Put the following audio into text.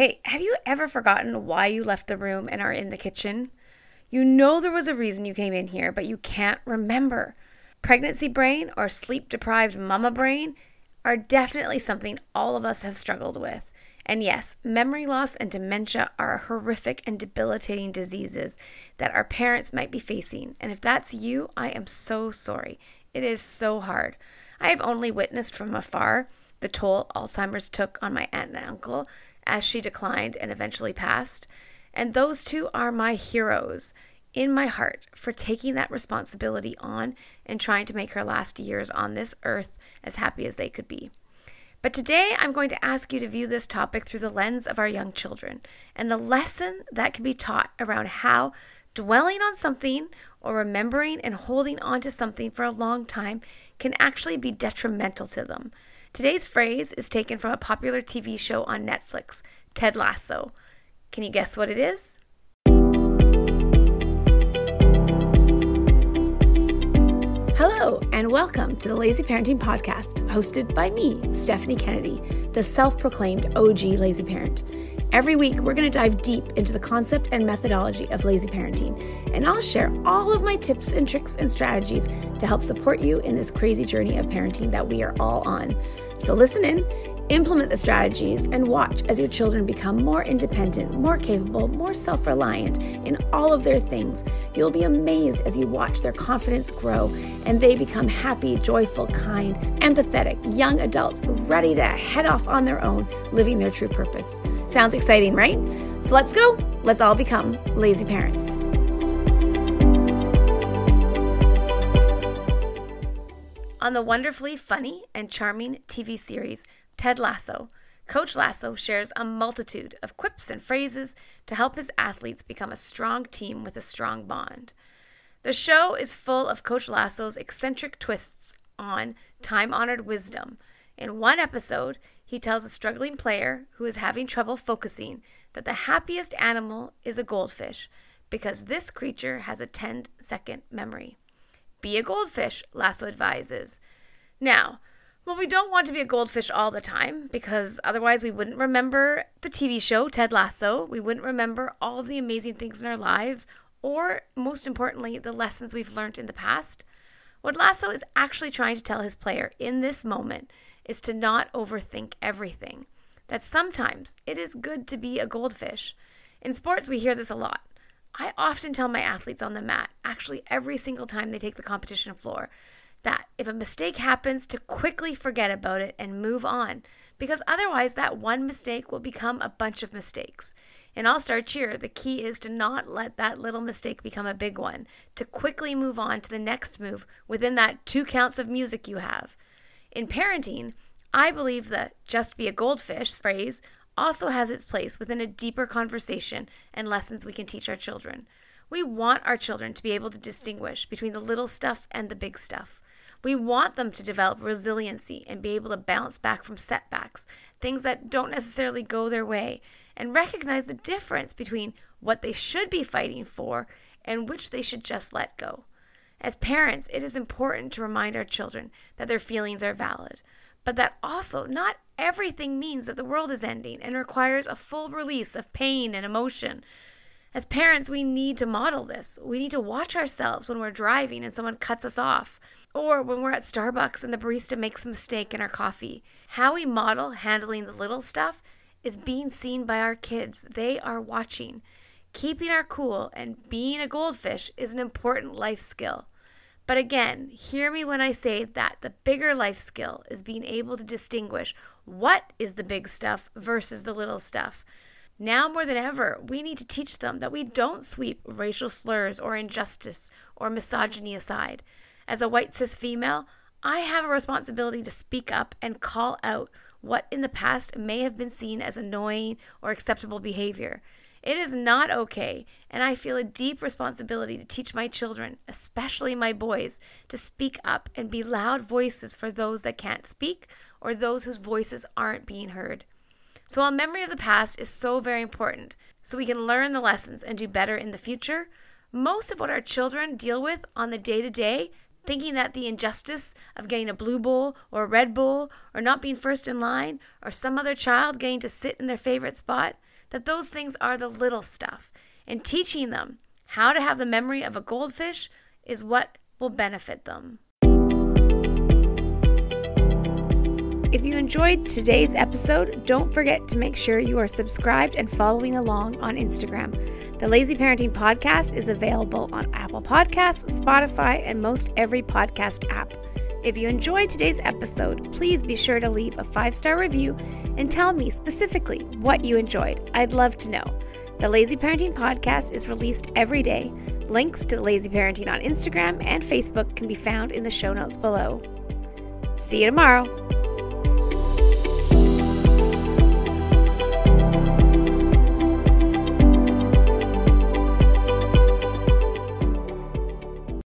Hey, have you ever forgotten why you left the room and are in the kitchen? You know there was a reason you came in here, but you can't remember. Pregnancy brain or sleep deprived mama brain are definitely something all of us have struggled with. And yes, memory loss and dementia are horrific and debilitating diseases that our parents might be facing. And if that's you, I am so sorry. It is so hard. I have only witnessed from afar the toll Alzheimer's took on my aunt and uncle as she declined and eventually passed. And those two are my heroes in my heart for taking that responsibility on and trying to make her last years on this earth as happy as they could be. But today I'm going to ask you to view this topic through the lens of our young children and the lesson that can be taught around how dwelling on something or remembering and holding on to something for a long time can actually be detrimental to them. Today's phrase is taken from a popular TV show on Netflix, Ted Lasso. Can you guess what it is? Hello, and welcome to the Lazy Parenting Podcast, hosted by me, Stephanie Kennedy, the self proclaimed OG lazy parent. Every week, we're going to dive deep into the concept and methodology of lazy parenting, and I'll share all of my tips and tricks and strategies to help support you in this crazy journey of parenting that we are all on. So, listen in Implement the strategies and watch as your children become more independent, more capable, more self reliant in all of their things. You'll be amazed as you watch their confidence grow and they become happy, joyful, kind, empathetic young adults ready to head off on their own, living their true purpose. Sounds exciting, right? So let's go. Let's all become lazy parents. On the wonderfully funny and charming TV series Ted Lasso, Coach Lasso shares a multitude of quips and phrases to help his athletes become a strong team with a strong bond. The show is full of Coach Lasso's eccentric twists on time honored wisdom. In one episode, he tells a struggling player who is having trouble focusing that the happiest animal is a goldfish because this creature has a 10 second memory. Be a goldfish, Lasso advises. Now, well, we don't want to be a goldfish all the time because otherwise we wouldn't remember the TV show Ted Lasso. We wouldn't remember all the amazing things in our lives or, most importantly, the lessons we've learned in the past. What Lasso is actually trying to tell his player in this moment is to not overthink everything. That sometimes it is good to be a goldfish. In sports, we hear this a lot. I often tell my athletes on the mat, actually every single time they take the competition floor, that if a mistake happens, to quickly forget about it and move on, because otherwise, that one mistake will become a bunch of mistakes. In All Star Cheer, the key is to not let that little mistake become a big one, to quickly move on to the next move within that two counts of music you have. In parenting, I believe that just be a goldfish phrase also has its place within a deeper conversation and lessons we can teach our children. We want our children to be able to distinguish between the little stuff and the big stuff. We want them to develop resiliency and be able to bounce back from setbacks, things that don't necessarily go their way, and recognize the difference between what they should be fighting for and which they should just let go. As parents, it is important to remind our children that their feelings are valid, but that also not everything means that the world is ending and requires a full release of pain and emotion. As parents, we need to model this. We need to watch ourselves when we're driving and someone cuts us off, or when we're at Starbucks and the barista makes a mistake in our coffee. How we model handling the little stuff is being seen by our kids. They are watching. Keeping our cool and being a goldfish is an important life skill. But again, hear me when I say that the bigger life skill is being able to distinguish what is the big stuff versus the little stuff. Now more than ever, we need to teach them that we don't sweep racial slurs or injustice or misogyny aside. As a white cis female, I have a responsibility to speak up and call out what in the past may have been seen as annoying or acceptable behavior. It is not okay, and I feel a deep responsibility to teach my children, especially my boys, to speak up and be loud voices for those that can't speak or those whose voices aren't being heard. So while memory of the past is so very important, so we can learn the lessons and do better in the future, most of what our children deal with on the day to day, thinking that the injustice of getting a blue bowl or a red bowl or not being first in line or some other child getting to sit in their favorite spot, that those things are the little stuff, and teaching them how to have the memory of a goldfish is what will benefit them. If you enjoyed today's episode, don't forget to make sure you are subscribed and following along on Instagram. The Lazy Parenting Podcast is available on Apple Podcasts, Spotify, and most every podcast app. If you enjoyed today's episode, please be sure to leave a five star review and tell me specifically what you enjoyed. I'd love to know. The Lazy Parenting Podcast is released every day. Links to Lazy Parenting on Instagram and Facebook can be found in the show notes below. See you tomorrow.